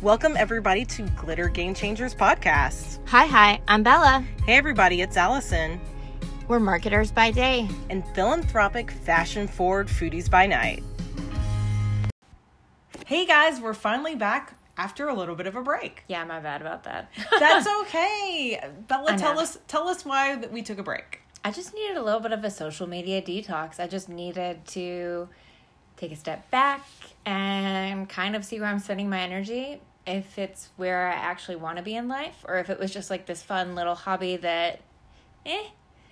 Welcome, everybody, to Glitter Game Changers podcast. Hi, hi, I'm Bella. Hey, everybody, it's Allison We're marketers by day. and philanthropic, fashion forward foodies by night. Hey, guys, we're finally back after a little bit of a break. Yeah, my bad about that. That's okay. Bella, tell us tell us why that we took a break. I just needed a little bit of a social media detox. I just needed to take a step back and kind of see where I'm spending my energy. If it's where I actually want to be in life, or if it was just like this fun little hobby that, eh,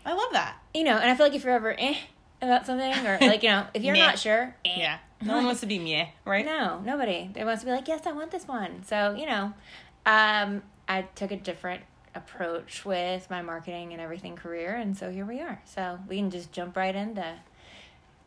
I love that. you know. And I feel like if you're ever eh about something, or like you know, if you're not sure, eh, Yeah. No one wants to be meh, right? No, nobody. They wants to be like, yes, I want this one. So, you know, um, I took a different approach with my marketing and everything career, and so here we are. So we can just jump right into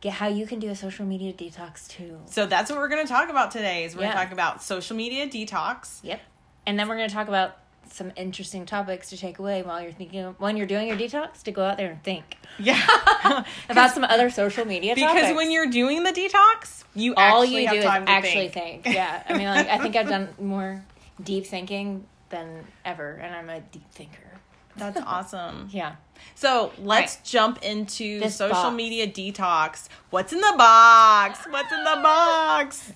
get how you can do a social media detox too. So that's what we're going to talk about today. Is we're going to talk about social media detox. Yep. And then we're going to talk about some interesting topics to take away while you're thinking when you're doing your detox to go out there and think Yeah. about some other social media because topics. when you're doing the detox, you all actually you have do is to actually think. think. Yeah, I mean, like I think I've done more deep thinking than ever, and I'm a deep thinker. That's awesome. Yeah. So let's Right. jump into This social box. media detox. What's in the box? What's in the box?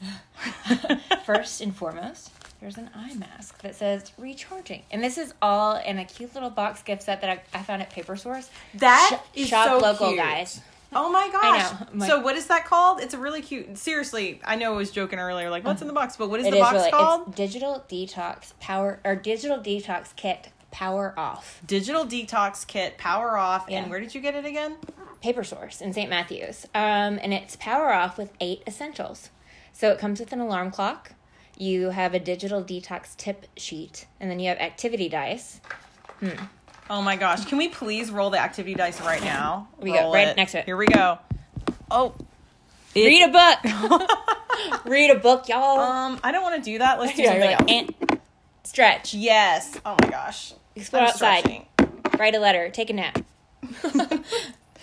First and foremost, there's an eye mask that says recharging, and this is all in a cute little box gift set that I, I found at Paper Source. That Sh- is shop so local, cute. guys. Oh my gosh. Like- so what is that called? It's a really cute. Seriously, I know I was joking earlier. Like, what's uh-huh. in the box? But what is the is box really called? it's digital detox power or digital detox kit power off. Digital detox kit, power off. Yeah. And where did you get it again? Paper Source in St. Matthews. Um, and it's power off with eight essentials. So it comes with an alarm clock. You have a digital detox tip sheet, and then you have activity dice. Hmm. Oh my gosh. Can we please roll the activity dice right now? we go, Roll right next to it. Here we go. Oh. Read a book. Read a book, y'all. Um, I don't want to do that. Let's do Yeah, something like, else. Stretch. Yes. Oh my gosh. I'm outside. stretching. Write a letter. Take a nap.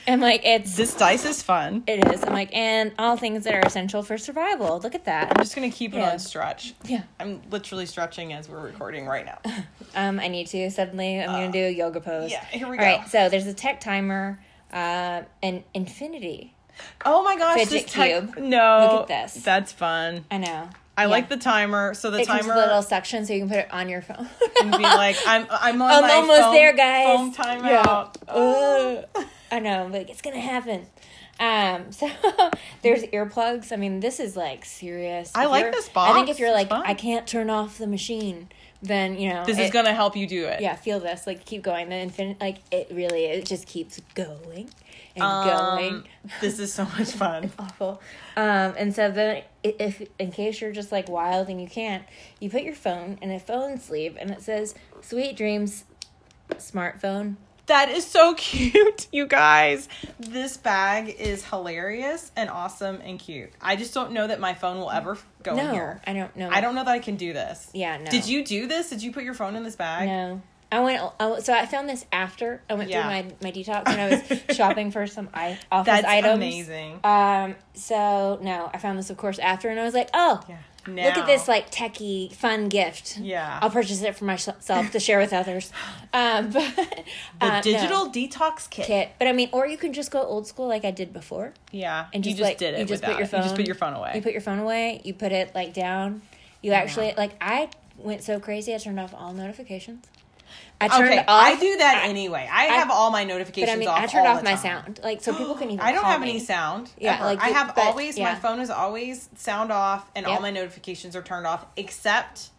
and like it's This dice is fun. it is. I'm like, and all things that are essential for survival. Look at that. I'm just gonna keep it Yeah. on stretch. Yeah. I'm literally stretching as we're recording right now. Um, I need to. Suddenly, I'm gonna do a yoga pose. Uh, yeah, here we All go. right. So there's a tech timer, uh, and infinity. Oh my gosh, Fidget this tech- cube. No, Look at this. That's fun. I know. I Yeah. like the timer. So the It comes timer a little section, so you can put it on your phone. and be like, I'm I'm on I'm my almost phone- there, guys. Phone timeout. Yeah. Ugh. I know, but it's gonna happen. Um, so there's earplugs. I mean, this is like serious. I If like you're- this I think if you're It's like, fun. I can't turn off the machine, then you know This is gonna help you do it. Yeah, feel this. Like keep going. The infinite, like it really, it just keeps going and Um, going. This is so much fun. Awful. Um, and so then, i- if in case you're just like wild and you can't, you put your phone in a phone sleeve, and it says "Sweet Dreams." Smartphone. That is so cute, you guys. This bag is hilarious and awesome and cute. I just don't know that my phone will ever go in No, here. I don't know. I don't know that I can do this. Yeah, no. Did you do this? Did you put your phone in this bag? No. I went. I, so I found this after I went Yeah. through my my detox and I was shopping for some I, office That's items. amazing. Um. So no, I found this of course after, and I was like, oh, Yeah. Look at this like techie fun gift. Yeah. I'll purchase it for myself to share with others. Um. But, The uh, no. digital detox kit. kit, but I mean, or you can just go old school like I did before. Yeah. And you just, just like, did it. you just put your it. You just put your phone away. You put your phone away. You put it like down. You actually like I went so crazy. I turned off all notifications. I turned okay, off. I do that anyway. I, I- have all my notifications But I mean, off. I turned off my sound, like so people can even. I don't have me. any sound. Yeah, ever. like, I have but- always my phone is always sound off, and all my notifications are turned off, except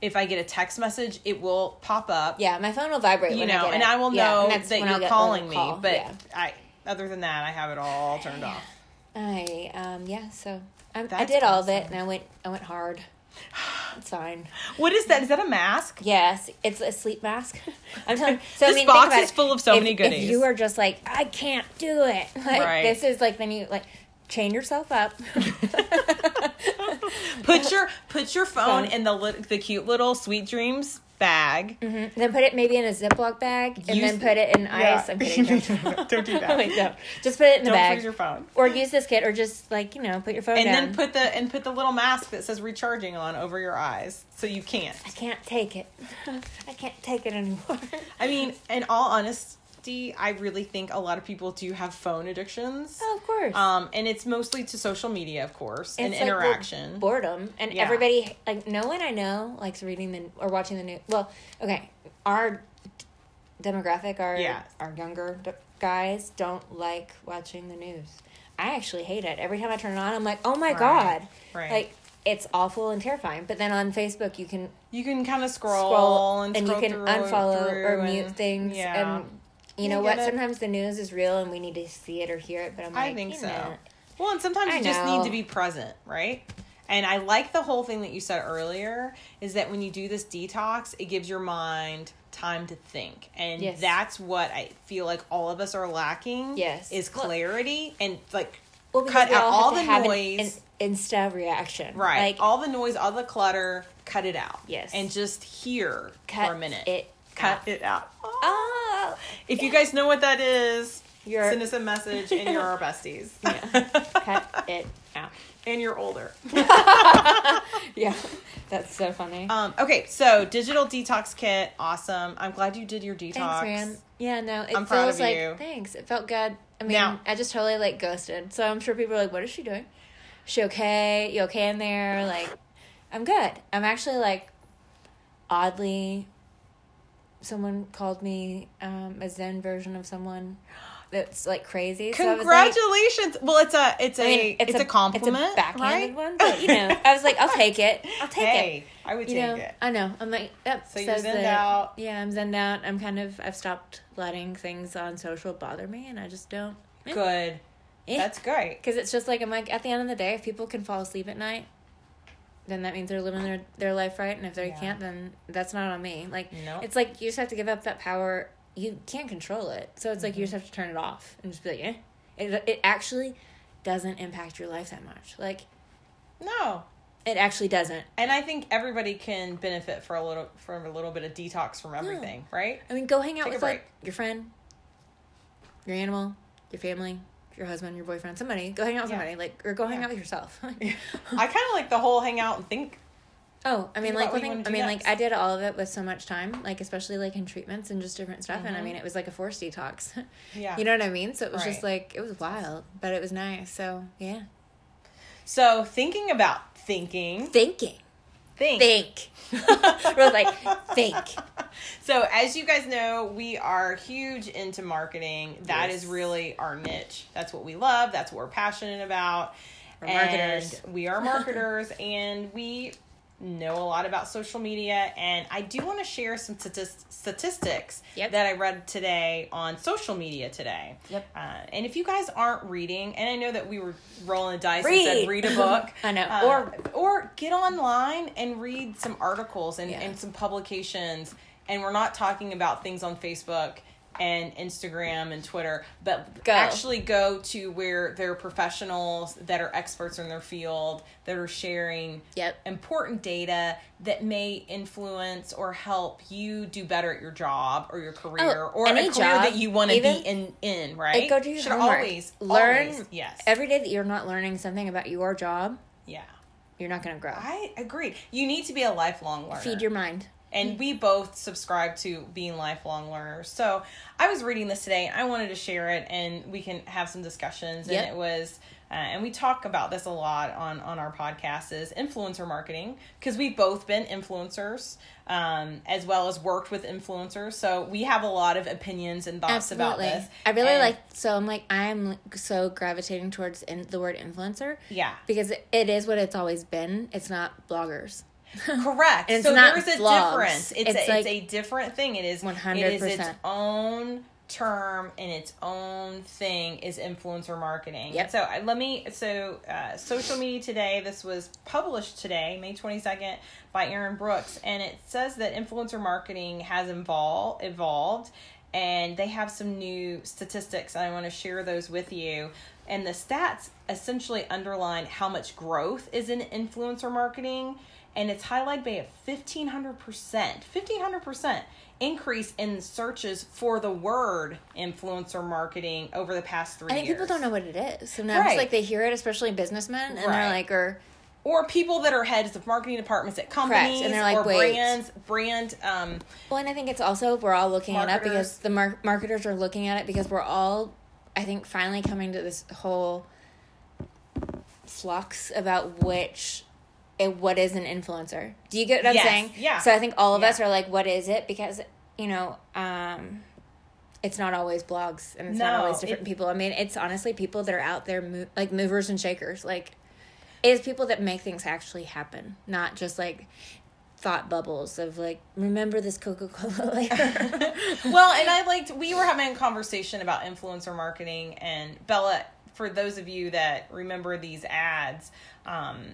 if I get a text message, it will pop up. Yeah, my phone will vibrate. you when know, I get and it. I will know that's that you're calling me. call. But yeah. I, other than that, I have it all turned off. I um yeah, so I, I did all of it, and I went I went hard. It's fine. What is that? Is that a mask? Yes, it's a sleep mask. I'm telling. So This I mean, box is it. full of so If- many goodies. If you are just like, I can't do it. Like, Right. This is like then you like chain yourself up. Put your put your phone Phone. in the the cute little sweet dreams bag. Mhm. Then put it maybe in a Ziploc bag and Use then put it in Yeah. ice. I'm kidding. Don't, Don't that. Wait, no. Just put it in the Don't bag. freeze your phone. Or use this kit, or just like you know, put your phone And down. then put the and put the little mask that says recharging on over your eyes so you can't. I can't take it. I can't take it anymore. I mean, in all honesty, I really think a lot of people do have phone addictions. oh, of course. Um, and it's mostly to social media, of course, and like, interaction. boredom, and Yeah. everybody like no one I know likes reading the or watching the news. Well, okay, our demographic, our Yeah. our younger d- guys don't like watching the news. I actually hate it. Every time I turn it on, I'm like, oh my Right. god, Right. like it's awful and terrifying. But then on Facebook, you can you can kind of scroll, scroll, and, and, you can unfollow or mute things. Yeah. And you You know what? it. Sometimes the news is real, and we need to see it or hear it. But I'm like, I think so. know, Well, and sometimes I you just need to be present, right? And I like the whole thing that you said earlier is that when you do this detox, it gives your mind time to think. And Yes. that's what I feel like all of us are lacking. Yes. Is Well- clarity and like well, cut out all the have an- noise. an insta reaction, right. Like, all the noise, all the clutter, cut it out. Yes. And just hear cut for a minute. it cut out. it out. Oh, If you guys know what that is, You're- send us a message and you're our besties. cut it out. and you're older. Yeah, that's so funny. Um, okay, so digital detox kit, awesome. I'm glad you did your detox. Thanks, man. Yeah, no, it I'm proud feels of like you. thanks. It felt good. I mean, Now- I just totally like ghosted. So I'm sure people are like, "What is she doing? She okay? You okay in there?" Like, I'm good. I'm actually like, oddly, someone called me um, a Zen version of someone that's like crazy. So I was like- Congratulations. well, it's a it's a I mean, it's, a compliment, It's a backhanded right? one, but you know, I was like, I'll take it. I'll take it. hey, I would you take know, it. I know. I'm like, yep. So you're that- out. Yeah, I'm zen out. I'm kind of. I've stopped letting things on social bother me, and I just don't. Good. That's great. because it's just like I'm like at the end of the day, if people can fall asleep at night, then that means they're living their their life right, and if they Yeah. can't, then that's not on me. Like Nope. it's like you just have to give up that power. You can't control it, so it's like you Mm-hmm. just have to turn it off and just be like, eh. It it actually doesn't impact your life that much. Like No. it actually doesn't. And I think everybody can benefit for a little from a little bit of detox from everything, right? I mean, go hang out Take with like your friend, your animal, your family, your husband, your boyfriend, somebody. Go hang out with Yeah. somebody, like or go hang Yeah. out with yourself. I kind of like the whole hang out and think. oh, I mean, like about what one you thing. I mean, next. like I did all of it with so much time, like especially like in treatments and just different stuff. And I Mhm. mean, it was like a forced detox. Yeah. you know what I mean? So it was just like it was wild, but it was nice. So yeah, So thinking about thinking, thinking, think. think. Rose like think. So, as you guys know, we are huge into marketing. That is Yes. really our niche. That's what we love. That's what we're passionate about. We're marketers. And we are marketers, and we know a lot about social media. And I do want to share some statis- statistics Yep. that I read today on social media today. Yep. Uh, and if you guys aren't reading, and I know that we were rolling the dice and said read a book. I know. uh, Or- or get online and read some articles and, Yeah. and some publications. And we're not talking about things on Facebook and Instagram and Twitter, but Go. actually go to where there are professionals that are experts in their field that are sharing Yep. important data that may influence or help you do better at your job or your oh, career Oh, or a any career job, that you want to be in in right Like, go do your should homework. always Learn always, yes Every day that you're not learning something about your job, yeah you're not going to grow. I agree. You need to be a lifelong learner. Feed your mind. And we both subscribe to being lifelong learners. So I was reading this today and I wanted to share it and we can have some discussions. Yep. And it was, uh, and we talk about this a lot on, on our podcast is influencer marketing because we've both been influencers um, as well as worked with influencers. So we have a lot of opinions and thoughts about this. I really And- like. So I'm like, I'm so gravitating towards in, the word influencer yeah. because it, it is what it's always been. It's not bloggers. Correct. And it's so not there's a vlogs. difference. It's, It's a, like- it's a different thing. It is 100%. It is its own term and its own thing is influencer marketing. Yep. So I- let me. So uh, social media today. This was published today, May twenty second, by Aaron Brooks, and it says that influencer marketing has evol- evolved. And they have some new statistics, and I want to share those with you. And the stats essentially underline how much growth is in influencer marketing and it's highlighted by a 1500% 1500% increase in searches for the word influencer marketing over the past three I think years. people don't know what it is. Sometimes Right. like they hear it, especially businessmen, and Right. they're like, or or people that are heads of marketing departments at companies and they're like, or "Wait." brands brand um well, and I think it's also we're all looking at it up because the mar- marketers are looking at it because we're all, I think, finally coming to this whole flux about which. It, what is an influencer? Do you get what I'm Yes, saying? yeah. So I think all of Yeah. us are like, what is it? Because you know, um, it's not always blogs and it's not always different it- people. I mean, it's honestly people that are out there, mo- like movers and shakers. Like, it is people that make things actually happen, not just like thought bubbles of like, remember this Coca Cola later. well, and I liked we were having a conversation about influencer marketing and Bella. For those of you that remember these ads, um,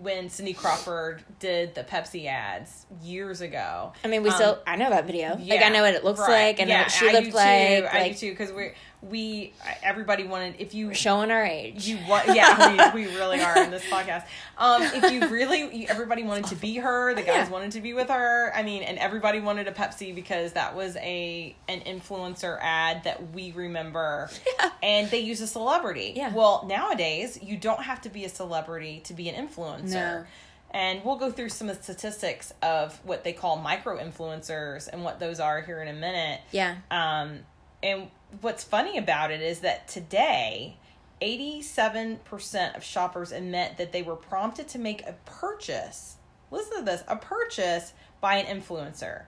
when Cindy Crawford did the Pepsi ads years ago. I mean, we um, still, I know that video. like, I know what it looks right. like. I know Yeah, what she I looked like. Too. I like, do too because we we everybody wanted if you showing our age. you what yeah we, we really are in this podcast um if you really everybody wanted to be her the guys Yeah. wanted to be with her i mean and everybody wanted a pepsi because that was a an influencer ad that we remember Yeah. and they use a celebrity Yeah. well nowadays you don't have to be a celebrity to be an influencer No. and we'll go through some of the statistics of what they call micro influencers and what those are here in a minute yeah. um, and what's funny about it is that today, 87% of shoppers admit that they were prompted to make a purchase. Listen to this a purchase by an influencer.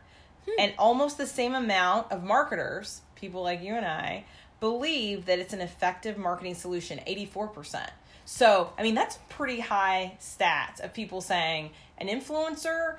Hmm. And almost the same amount of marketers, people like you and I, believe that it's an effective marketing solution 84%. So, I mean, that's pretty high stats of people saying an influencer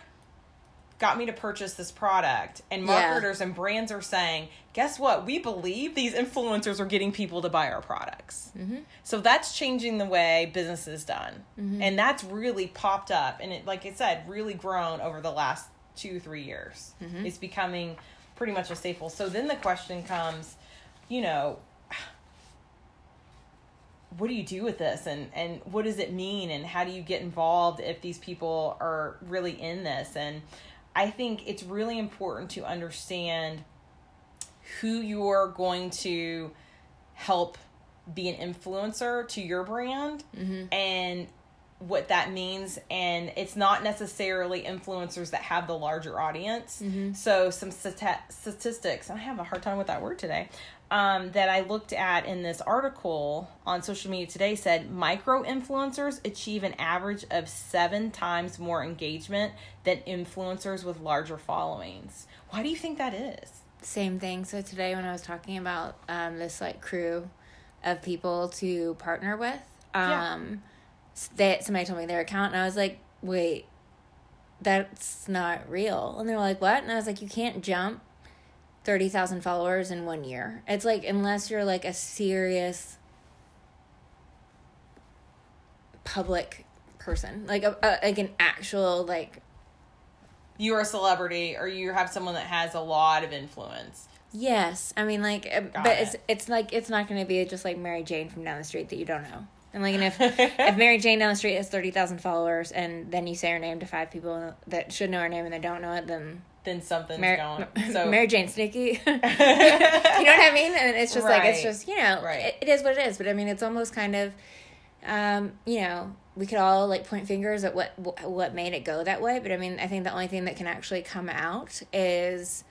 got me to purchase this product. And Yeah. marketers and brands are saying guess what? We believe these influencers are getting people to buy our products. Mm-hmm. so that's changing the way business is done. And that's really popped up. And it like i said really grown over the last two three years. Mm-hmm. it's becoming pretty much a staple. So then the question comes you know what do you do with this? And and what does it mean? And how do you get involved if these people are really in this? And i think it's really important to understand who you're going to help be an influencer to your brand mm-hmm. and what that means and it's not necessarily influencers that have the larger audience. So some stati- statistics i have a hard time with that word today um, that i looked at in this article on social media today said micro influencers achieve an average of seven times more engagement than influencers with larger followings. Why do you think that is? Same thing. So today when I was talking about um, this like crew of people to partner with, um, s- they somebody told me their account, and I was like, wait, that's not real. And they were like, what? And I was like, you can't jump thirty thousand followers in one year. It's like unless you're like a serious public person, like a, a like an actual like you're a celebrity or you have someone that has a lot of influence Yes, I mean like, uh, Got but it's it's like it's not going to be just like Mary Jane from down the street that you don't know. And like, and if if Mary Jane down the street has thirty thousand followers, and then you say her name to five people that should know her name and they don't know it, then then something's Mary, going so Mary Jane sneaky. you know what I mean? And it's just like it's just you know, Right. it, it is what it is. But I mean, it's almost kind of, um, you know, we could all like point fingers at what what made it go that way. But I mean, I think the only thing that can actually come out is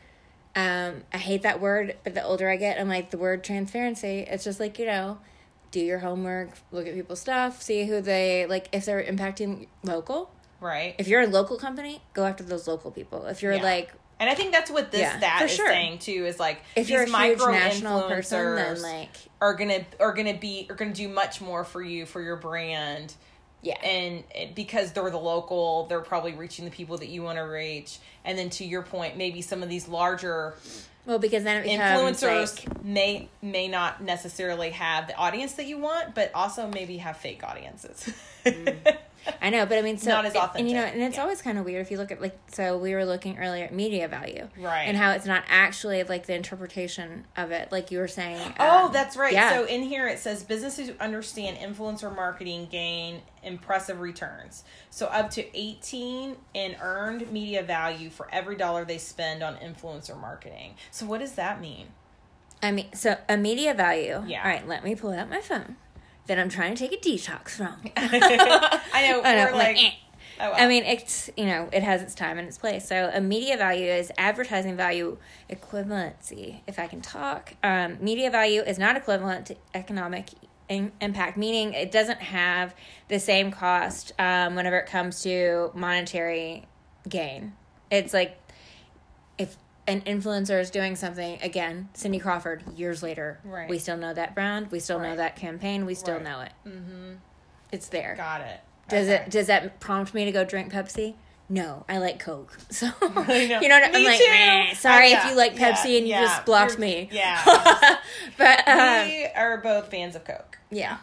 um, I hate that word, but the older I get, I'm like the word transparency. It's just like you know, do your homework, look at people's stuff, see who they like if they're impacting local. right If you're a local company, go after those local people. If you're Yeah. like and i think that's what this Yeah, stat for is sure. saying too is like if these you're a huge micro national person, then like are gonna are gonna be are gonna do much more for you for your brand yeah, and eh, because they're the local they're probably reaching the people that you want to reach and then to your point maybe some of these larger well because then it becomes influencers like may may not necessarily have the audience that you want but also maybe have fake audiences mm. I know, but I mean, so Not as and- And you know, and it's yeah. always kind of weird if you look at like. So we were looking earlier at media value, Right. And how it's not actually like the interpretation of it, like you were saying. Oh, um, that's right. Yeah. So in here it says businesses who understand influencer marketing gain impressive returns. So up to 18 in earned media value for every dollar they spend on influencer marketing. So what does that mean? I mean, so a media value. Yeah. All right, let me pull out my phone that I'm trying to take a detox from. I know I know, we're like, like, eh. oh, wow. I mean, it's you know, it has its time and its place. So a media value is advertising value equivalency. If I can talk, um, media value is not equivalent to economic in- impact, meaning it doesn't have the same cost um, whenever it comes to monetary gain. It's like an influencer is doing something again, Cindy Crawford. Years later, Right. we still know that brand. We still know that campaign. We still Right. know it. Mm-hmm. It's there. got it. Does Okay. it does that prompt me to go drink Pepsi? No, I like Coke. So you know what Me I'm like. too. "Meh, sorry if you like yeah, Pepsi and you yeah. just blocked You're- me. Yeah. but um, we are both fans of Coke. yeah.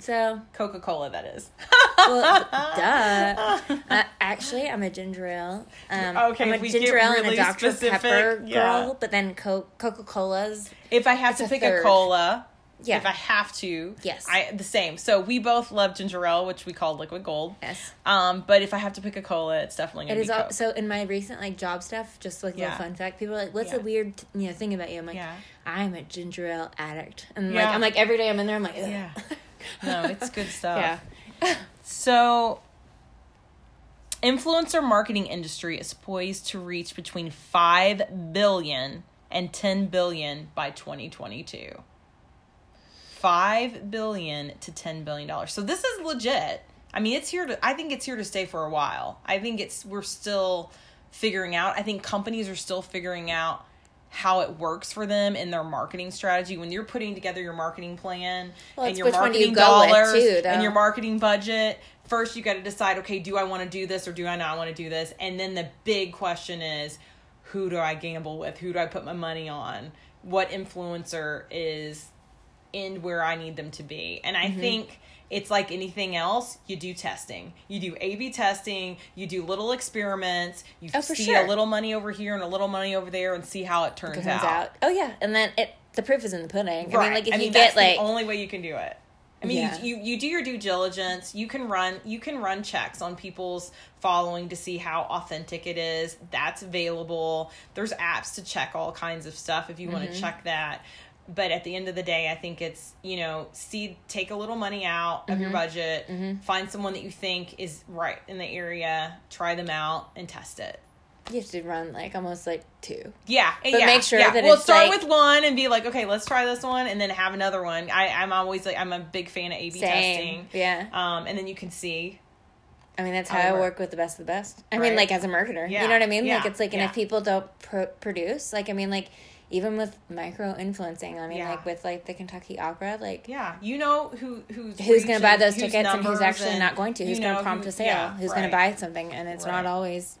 So Coca Cola, that is. well, duh. Uh, actually, I'm a ginger ale. Um, Okay, I'm a we ginger ale and really a Dr specific, Pepper yeah. girl. But then Coca Cola's If I have to a pick a cola, yeah. if I have to, Yes. I the same. So we both love ginger ale, which we call liquid gold. yes. Um, but if I have to pick a cola, it's definitely It gonna is be all, so in my recent like job stuff, just like a Yeah. little fun fact. People are like, "What's Yeah. a weird you know thing about you?" I'm like, Yeah. "I'm a ginger ale addict," and like I'm like every day I'm in there, I'm like, Ugh. Yeah. No, it's good stuff. yeah, So, influencer marketing industry is poised to reach between 5 billion and 10 billion by 2022. 5 billion to 10 billion dollars. So this is legit. I mean, it's here to I think it's here to stay for a while. I think it's we're still figuring out. I think companies are still figuring out how it works for them in their marketing strategy. When you're putting together your marketing plan Well, and your do you marketing dollars too, and your marketing budget first you got to decide okay do i want to do this or do i not want to do this? And then the big question is who do i gamble with? Who do i put my money on? What influencer is in where i need them to be? And i Mm-hmm. think it's like anything else you do testing you do a b testing you do little experiments you Oh, see sure. a little money over here and a little money over there and see how it turns, turns out. out. Oh yeah, and then it the proof is in the pudding. I mean, like if I you mean, get that's like the only way you can do it. I mean, Yeah. you, you you do your due diligence. You can run you can run checks on people's following to see how authentic it is. That's available. There's apps to check all kinds of stuff if you want Mm-hmm. to check that. But at the end of the day, I think it's you know, see, take a little money out of Mm-hmm. your budget, find someone that you think is right in the area, try them out, and test it. you have to run like almost like two. Yeah, But yeah, make sure yeah. that well, start like- with one and be like, okay, let's try this one, and then have another one. I, I'm always like, I'm a big fan of A/B Same. testing. Yeah. Um, and then you can see. I mean, that's How I work. work with the best of the best. I Right. mean, like as a marketer, Yeah. you know what I mean? Like it's like, and if people don't pro- produce, like I mean, like even with micro influencing, I mean, Yeah. like with like the Kentucky Opera, like Yeah, you know who who's who's going to buy those tickets and who's actually and not going to, who's going to prompt who- a sale, yeah, who's going to buy something, and it's Right. not always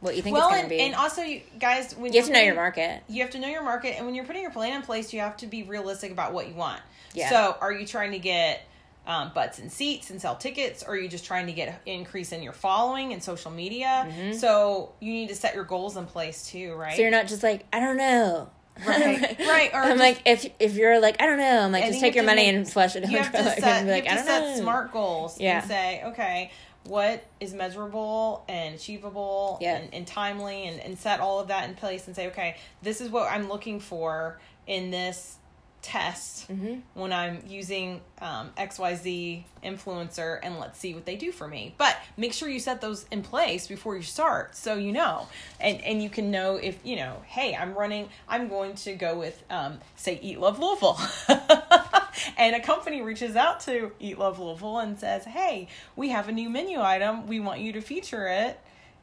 what you think Well, and, to be. and also, you guys, when you have to you're know your market. You have to know your market, and when you're putting your plan in place, you have to be realistic about what you want. Yeah. So, are you trying to get um, butts and seats and sell tickets, or are you just trying to get increase in your following and social media? So, you need to set your goals in place too, right? Mm-hmm. So you're not just like I don't know. Right, right, or I'm like if if you're like I don't know, I'm like just take your you to money make- and flush it you have to set, and be like you I have don't to set know. smart goals Yeah. and say, okay, what is measurable and achievable Yeah. and, and timely and, and set all of that in place and say, okay, this is what I'm looking for in this test Mm-hmm. when I'm using um, XYZ influencer and let's see what they do for me. But make sure you set those in place before you start so you know. And and you can know if, you know, hey, I'm running, I'm going to go with, um, say, Eat Love Louisville. and a company reaches out to Eat Love Louisville and says, hey, we have a new menu item. We want you to feature it.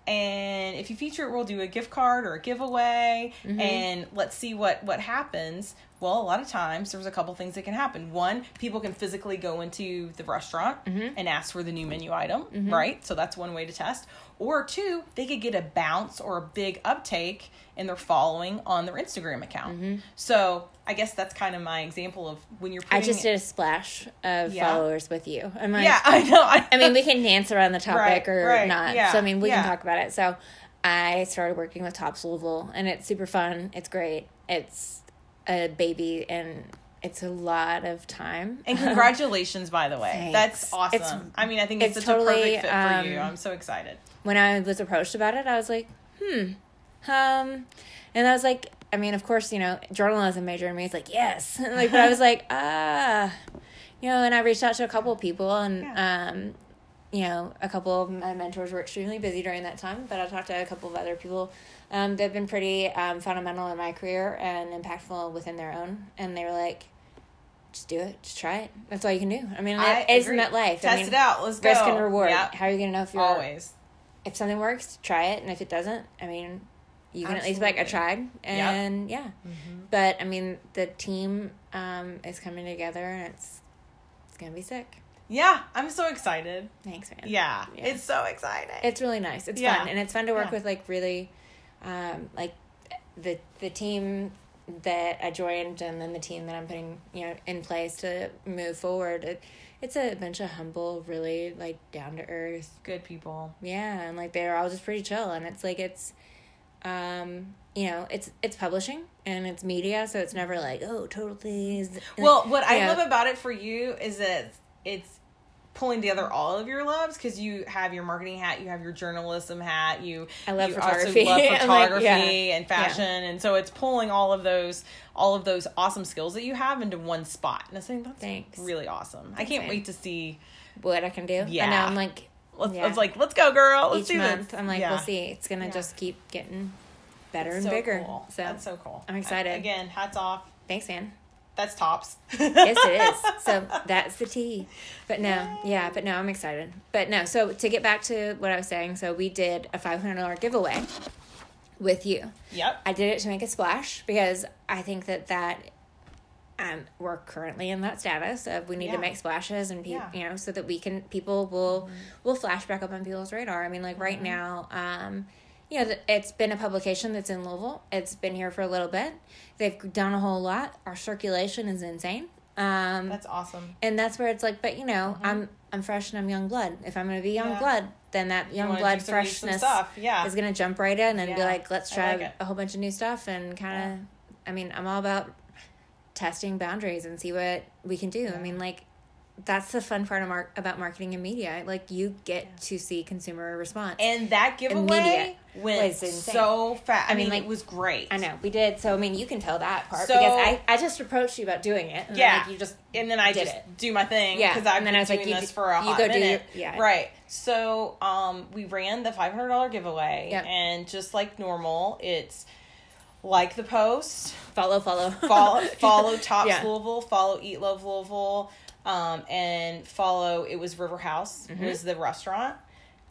And if you feature it, we'll do a gift card or a giveaway, Mm-hmm. and let's see what what happens. Well, a lot of times there's a couple things that can happen. One, people can physically go into the restaurant mm-hmm. and ask for the new menu item, mm-hmm. right? So that's one way to test. Or two, they could get a bounce or a big uptake in their following on their Instagram account. Mm-hmm. So I guess that's kind of my example of when you're. I just did a splash of Yeah. followers with you. I'm like, Yeah, I know. I, I mean, we can dance around the topic Right, or right, not. yeah, so I mean, we yeah. can talk about it. So I started working with Tops Louisville, and it's super fun. It's great. It's a baby, and it's a lot of time. And congratulations, by the way. Thanks. That's awesome. It's- I mean, I think it's, it's such totally, a perfect fit for you. um, I'm so excited. when I was approached about it, I was like, hmm, um, and I was like, I mean, of course, you know, journalism major in me is like, yes, like, but I was like, ah, you know, and I reached out to a couple of people, and Yeah. um, you know, a couple of my mentors were extremely busy during that time, but I talked to a couple of other people. Um, they've been pretty um, fundamental in my career and impactful within their own, and they were like, just do it, just try it. That's all you can do. I mean, I isn't agree. that life? Test I mean, it out. Let's go. risk and reward. Yep. How are you gonna know if you're Always. if something works, try it, and if it doesn't, I mean, you can at least be like, I Absolutely. tried, and yeah. But I mean, the team um, is coming together, and it's it's gonna be sick. Yeah, I'm so excited. Thanks, man. Yeah, Yeah. it's so exciting. it's really nice. It's Yeah. fun, and it's fun to work Yeah. with like really, um, like the the team that I joined, and then the team that I'm putting you know in place to move forward. It, it's a bunch of humble, really like down to earth good people. yeah and like they're all just pretty chill and it's like it's um you know it's it's publishing and it's media so it's never like oh totally Well, what I love about it for you is that it's pulling together all of your loves because you have your marketing hat, you have your journalism hat, you I love you photography. also love I'm like, photography yeah. and fashion, and so it's pulling all of those all of those awesome skills that you have into one spot. And I think that's Thanks. really awesome. I can't man. wait to see. what i can do i know Yeah. i'm like Let's, Yeah. Like let's go, girl. Let's each do month this. i'm like Yeah. we'll see it's gonna Yeah. just keep getting better It's and so bigger Cool. so that's so cool. I'm excited. Again, hats off. thanks man That's tops. yes it is so that's the tea but no yeah but no i'm excited but no so to get back to what i was saying so we did a $500 giveaway with you Yep. I did it to make a splash because I think that that um we're currently in that status of we need Yeah. to make splashes and people Yeah. you know so that we can people will will flash back up on people's radar. I mean like right now um you know it's been a publication that's in Louisville. It's been here for a little bit. They've done a whole lot. Our circulation is insane. Um That's awesome. and that's where it's like but you know I'm I'm fresh and I'm young blood. If I'm going to be young Yeah. blood, then that young wanna blood do some new- some freshness. Yeah. is gonna jump right in and be like, let's try like a whole bunch of new stuff and kind of. I mean, I'm all about testing boundaries and see what we can do. I mean, like that's the fun part of mar- about marketing and media. Like you get to see consumer response. And that giveaway Immediate. went Was so fast. I, I mean, mean, like- it was great. I know we did. So I mean, you can tell that part So- because I I just approached you about doing it. And then, Yeah. like, you just and then I did just it. do my thing Yeah, because I've been then I was like, doing you this do- for a you hot go do minute. your- yeah. Right. So um, we ran the five hundred dollar giveaway, Yep. and just like normal, it's like the post, follow follow follow follow Tops Yeah. Louisville, follow Eat Love Louisville, um, and follow. It was River House was the restaurant.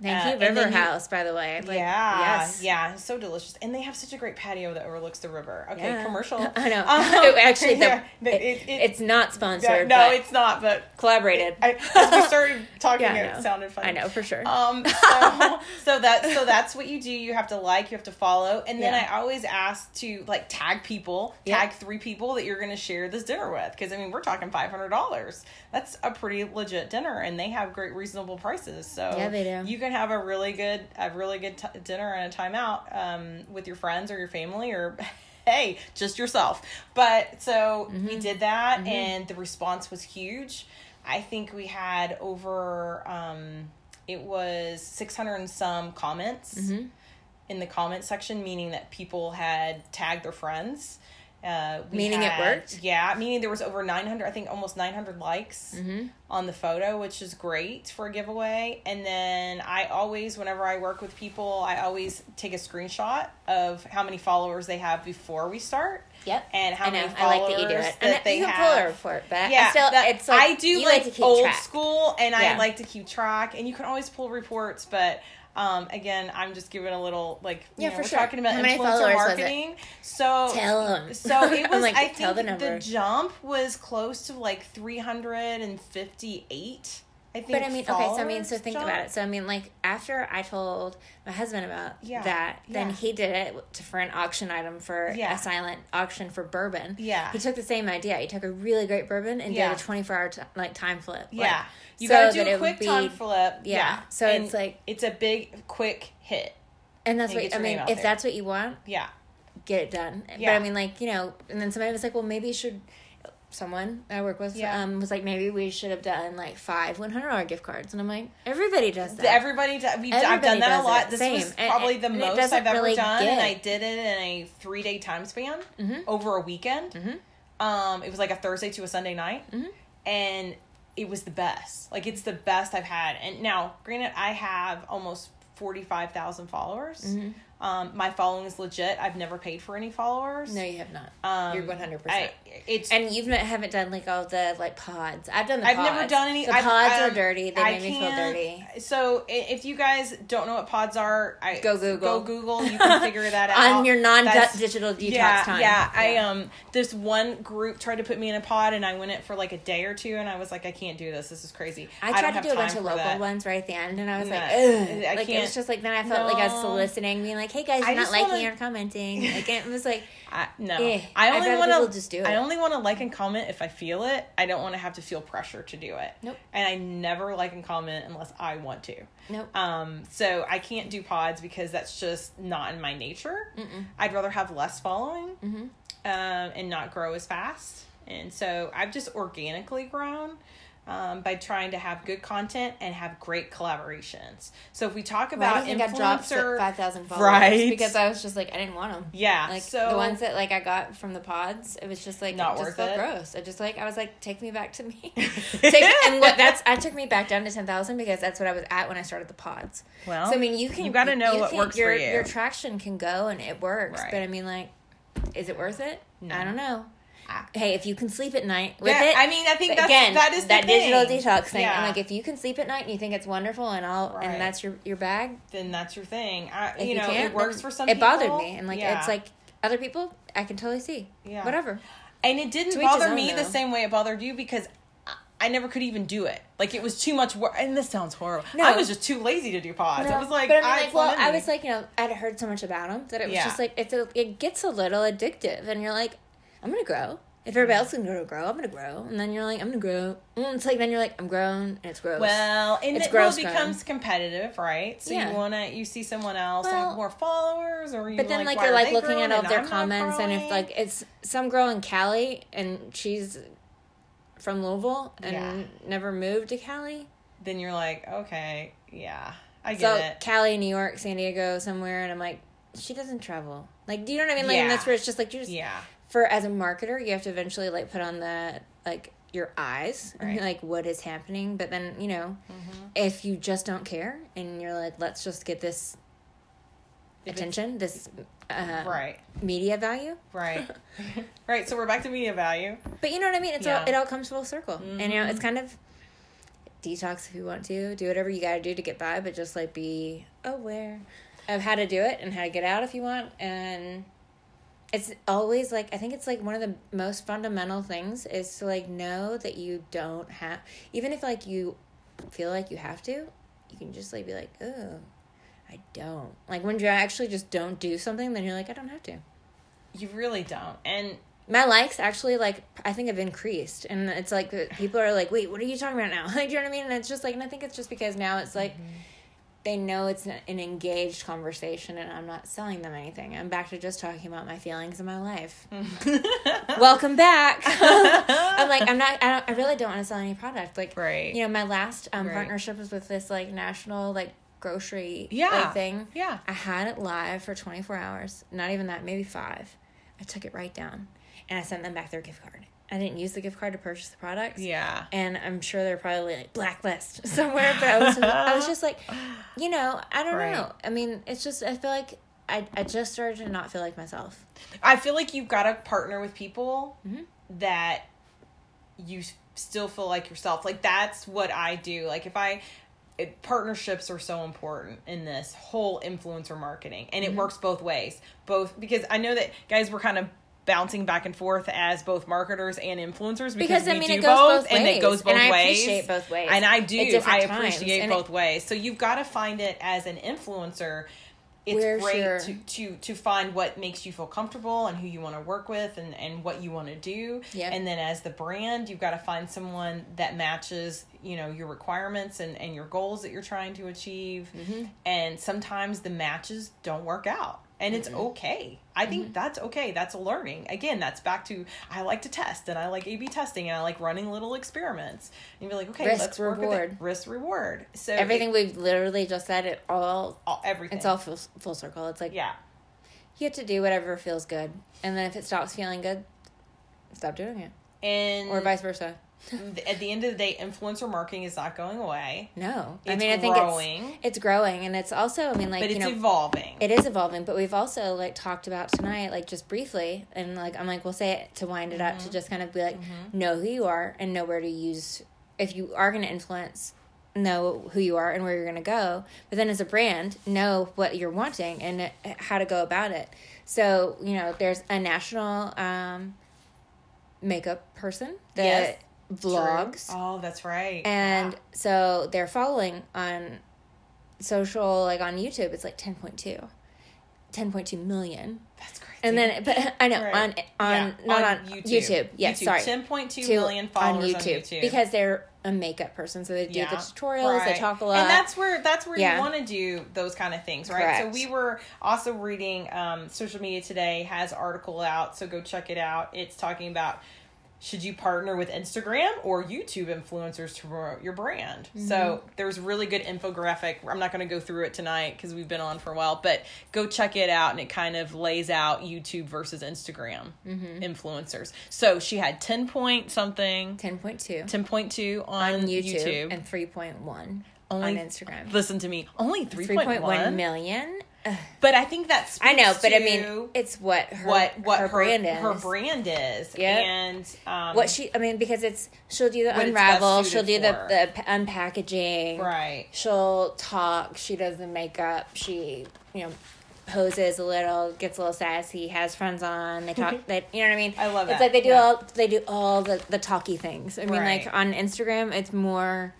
Thank Uh, you, then River you- House, by the way. Like, yeah, Yes. yeah, so delicious, and they have such a great patio that overlooks the river. Okay, Yeah. commercial. I know. Um, It- actually, the, yeah, it- it- it- it's not sponsored. no, it's not, but collaborated. I, as we started talking, Yeah, it sounded funny. I know for sure. Um, so, so that so that's what you do. You have to like, you have to follow, and then. I always ask to like tag people, tag three people that you're going to share this dinner with, because I mean we're talking five hundred dollars. That's a pretty legit dinner, and they have great reasonable prices. So Yeah, they do. You can have a really good a really good t- dinner and a timeout um, with your friends or your family or. Hey, just yourself. But so Mm-hmm. we did that, and the response was huge. I think we had over um, it was 600 and some comments Mm-hmm. in the comment section, meaning that people had tagged their friends. Uh, Meaning it worked? Yeah, meaning there was over 900, I think almost 900 likes Mm-hmm. on the photo, which is great for a giveaway. And then I always, whenever I work with people, I always take a screenshot of how many followers they have before we start. Yep. And how I know. many I like that you do followers it. that and they you can have. pull a report, back. Yeah, I still, that- it's like I do you like, old track. school, and Yeah. I like to keep track. And you can always pull reports, but Um, again, I'm just giving a little like Yeah, know, for we're sure. talking about How influencer followers was it? marketing. So Tell 'em. So it was. like, I think the the, jump was close to like 358. I think. But I mean, okay, so I mean, so think about it. So I mean, like after I told my husband about Yeah, that, then yeah. he did it to, for an auction item for Yeah. a silent auction for bourbon. Yeah. he took the same idea. He took a really great bourbon and did a twenty four hour t- like time flip. Yeah. Like, you so gotta do a quick be- time flip. Yeah. Yeah. So And it's like- it's a big quick hit. and that's And what I mean. If there. that's what you want, Yeah. get it done. But Yeah. I mean, like you know, and then somebody was like, well, maybe you should. Someone I work with Yeah. um, was like, maybe we should have done like five one hundred dollar gift cards, and I'm like, everybody does that. Everybody, do, we've, I've done that a lot. it. This Same. was And- probably the and most I've ever done, get- and I did it in a three day time span Mhm. over a weekend. Mhm. Um, it was like a Thursday to a Sunday night, Mhm. and it was the best. Like it's the best I've had. And now, granted, I have almost forty five thousand followers. Mhm. Um, my following is legit. I've never paid for any followers. No, you have not. um, You're 100%. It's And you've not, haven't done like all the like pods. I've done the I've pods. never done any. The I've- pods um, are dirty. They I make me feel dirty. So if you guys don't know what pods are, I Go Google. Go Google. You can figure that out On your non-digital detox yeah, time. Yeah, I um this one group tried to put me in a pod and I went it for like a day or two and I was like I can't do this. This is crazy. I don't tried to have do a bunch of local that. ones right at the end, and I was like, Nah, Ugh. I like it can't- was just like then I felt like I was soliciting, being like, "Hey guys, I you're not liking wanna- or commenting." Like it was like, I, no, Eh, I only want to just do it. I only want to like and comment if I feel it. I don't want to have to feel pressure to do it. Nope. And I never like and comment unless I want to. nope. Um, so I can't do pods because that's just not in my nature. Mm-mm. I'd rather have less following Mhm. um, and not grow as fast. And so I've just organically grown um, by trying to have good content and have great collaborations. So if we talk about do you think I dropped influencer, five thousand followers? Right. Because I was just like, I didn't want them. yeah, Like so the ones that like I got from the pods, it was just like Not it just worth felt it? gross. I just like I was like, take me back to me. take, and what that's I took me back down to ten thousand because that's what I was at when I started the pods. well, so I mean, you can you gotta know what works your, for you. Your traction can go and it works, Right. but I mean, like, is it worth it? No. I don't know. Hey, if you can sleep at night with Yeah, it, I mean, I think that's, again that is the that digital detox thing. Yeah. I'm like, if you can sleep at night and you think it's wonderful and all, Right. and that's your your bag, then that's your thing. I, if you know, it works for some. It people. bothered me, and like Yeah. it's like other people, I can totally see. Yeah. Whatever. and it didn't each bother me the same way it bothered you because I- never could even do it. Like it was too much work. And this sounds horrible. No. I was just too lazy to do pods. I was like, but I mean, I, like, well, I was like, you know, I'd heard so much about them that it was Yeah. just like it's a, it gets a little addictive, and you're like, I'm gonna grow. If everybody else can grow, grow, I'm gonna grow, and then you're like, I'm gonna grow. And it's like then you're like, I'm grown, and it's gross. Well, and It's it gross becomes competitive, right? So Yeah. you wanna you see someone else Well, have more followers, or you but then like, why you're like looking at all their I'm comments, and if like it's some girl in Cali and she's from Louisville and Yeah. never moved to Cali, then you're like, okay, yeah, I get so it. Cali, New York, San Diego, somewhere, and I'm like, she doesn't travel. Like, do you know what I mean? Like, and Yeah. that's where it's just like you're just Yeah, for as a marketer, you have to eventually like put on the like your eyes, Right. like what is happening. But then you know, Mm-hmm. if you just don't care and you're like, let's just get this If attention, this uh, right, media value. right, right. So we're back to media value. But you know what I mean? It's Yeah. all it all comes full circle, and you know it's kind of detox if you want to do whatever you got to do to get by, but just like be aware of how to do it and how to get out if you want and it's always like i think it's like one of the most fundamental things is to like know that you don't have even if like you feel like you have to you can just like be like oh i don't. Like when you actually just don't do something then you're like i don't have to. You really don't, and my likes actually like i think have increased and it's like people are like wait what are you talking about now? Like do you know what i mean? And it's just like and i think it's just because now it's like mm-hmm. They know it's an engaged conversation and i'm not selling them anything i'm back to just talking about my feelings in my life welcome back i'm like i'm not I, don't, I really don't want to sell any product like Right. you know my last um, Right. partnership was with this like national like grocery Yeah. like, thing yeah, I had it live for 24 hours. Not even that, maybe five. I took it right down and I sent them back their gift card. I didn't use the gift card to purchase the products. yeah. And I'm sure they're probably like blacklist somewhere, but I was I was just like, you know, I don't Right. know. I mean, it's just I feel like I I just started to not feel like myself. I feel like you've got to partner with people Mhm. that you still feel like yourself. Like that's what I do. Like if I it, partnerships are so important in this whole influencer marketing and it Mm-hmm. works both ways both because i know that guys we're kind of bouncing back and forth as both marketers and influencers because, Because, I mean, do it goes both and it goes both And I ways. appreciate both ways and i do. i appreciate it- both ways. So you've got to find it as an influencer. It's great your- to, to to find what makes you feel comfortable and who you want to work with and and what you want to do. Yep. and then as the brand you've got to find someone that matches you know your requirements and and your goals that you're trying to achieve. Mm-hmm. and sometimes the matches don't work out and it's okay i Mm-hmm. think that's okay that's learning again that's back to i like to test and i like a b testing and i like running little experiments and you're like okay Risk, let's work with reward. it risk reward so Everything it, we've literally just said, it all, all, everything it's all full, full circle. It's like, yeah you have to do whatever feels good. And then if it stops feeling good, stop doing it. and Or vice versa. At the end of the day influencer marketing is not going away No. I mean, I think growing. it's, it's growing. And it's also, I mean, like, but you it's know, evolving It is evolving, but we've also like talked about tonight, like just briefly, and like I'm like we'll say it to wind it up Mm-hmm. to just kind of be like know who you are and know where to use if you are going to influence, know who you are and where you're going to go. But then as a brand, know what you're wanting and uh, how to go about it. So you know, there's a national um, makeup person that Yes. Vlogs. True. oh that's right. And Yeah. so their following on social like on youtube it's like 10.2 10.2 million. That's crazy. And then but i know Right. on on Yeah, not on, youtube, yes sorry. 10.2 To- million followers on YouTube, because they're a makeup person so they do the Yeah, tutorials they talk a lot. and that's where that's where Yeah. you want to do those kind of things right? Correct. so we were also reading um, social media today has article out so go check it out. It's talking about should you partner with Instagram or YouTube influencers to promote your brand? Mm-hmm. So there's really good infographic. I'm not going to go through it tonight because we've been on for a while, but go check it out and it kind of lays out YouTube versus Instagram Mm-hmm. influencers. So she had 10 point something, 10.2 10.2 on, on youtube, YouTube. and 3.1 Only- on instagram Listen to me, only 3.1, 3.1 million. But I think that's i know but i mean it's what her, what what her, brand is her brand is, Yep. and um, what she i mean because it's she'll do the unravel she'll do the, the unpackaging right. she'll talk she does the makeup she you know poses a little gets a little sassy has friends on they talk they, you know what i mean I love it. it's that, like they do yeah. all they do all the the talky things i mean Right. like on instagram it's more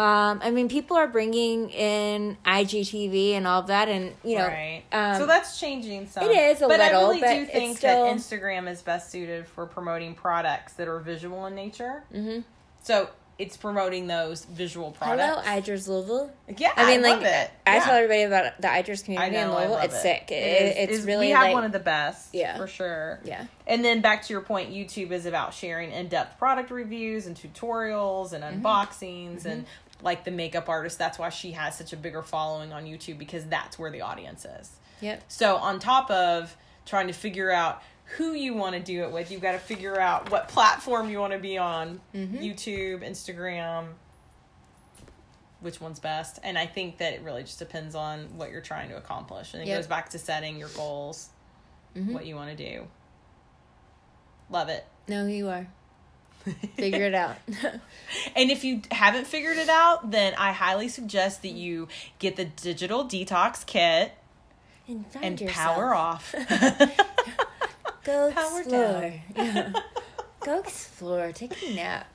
um, I mean, people are bringing in IGTV and all of that, and you know, right. um, so that's changing some. it is a but little, I really but do think still- that Instagram is best suited for promoting products that are visual in nature. Mhm. So it's promoting those visual products. hello. Idris Louisville. yeah, I mean, love like it. I tell everybody about the Idris community know, in Louisville. It's it. sick. It, It is- it's is- really we have like one of the best, Yeah. for sure. yeah. And then back to your point, YouTube is about sharing in-depth product reviews and tutorials and Mm-hmm. unboxings and like the makeup artist. That's why she has such a bigger following on YouTube because that's where the audience is. Yep. So on top of trying to figure out who you want to do it with, you've got to figure out what platform you want to be on. Mm-hmm. YouTube, Instagram, which one's best. And I think that it really just depends on what you're trying to accomplish. And it Yep. goes back to setting your goals, Mhm. what you want to do. Love it. Know who you are. Figure it out. And if you haven't figured it out, then I highly suggest that you get the digital detox kit and and power off. Go Power explore. Yeah. Go explore. Take a nap.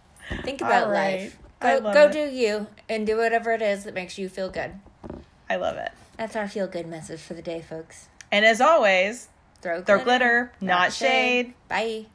Think about right. life. Go go it. do you and do whatever it is that makes you feel good. I love it. That's our feel good message for the day, folks. And as always, Throw throw glitter, not shade. Bye.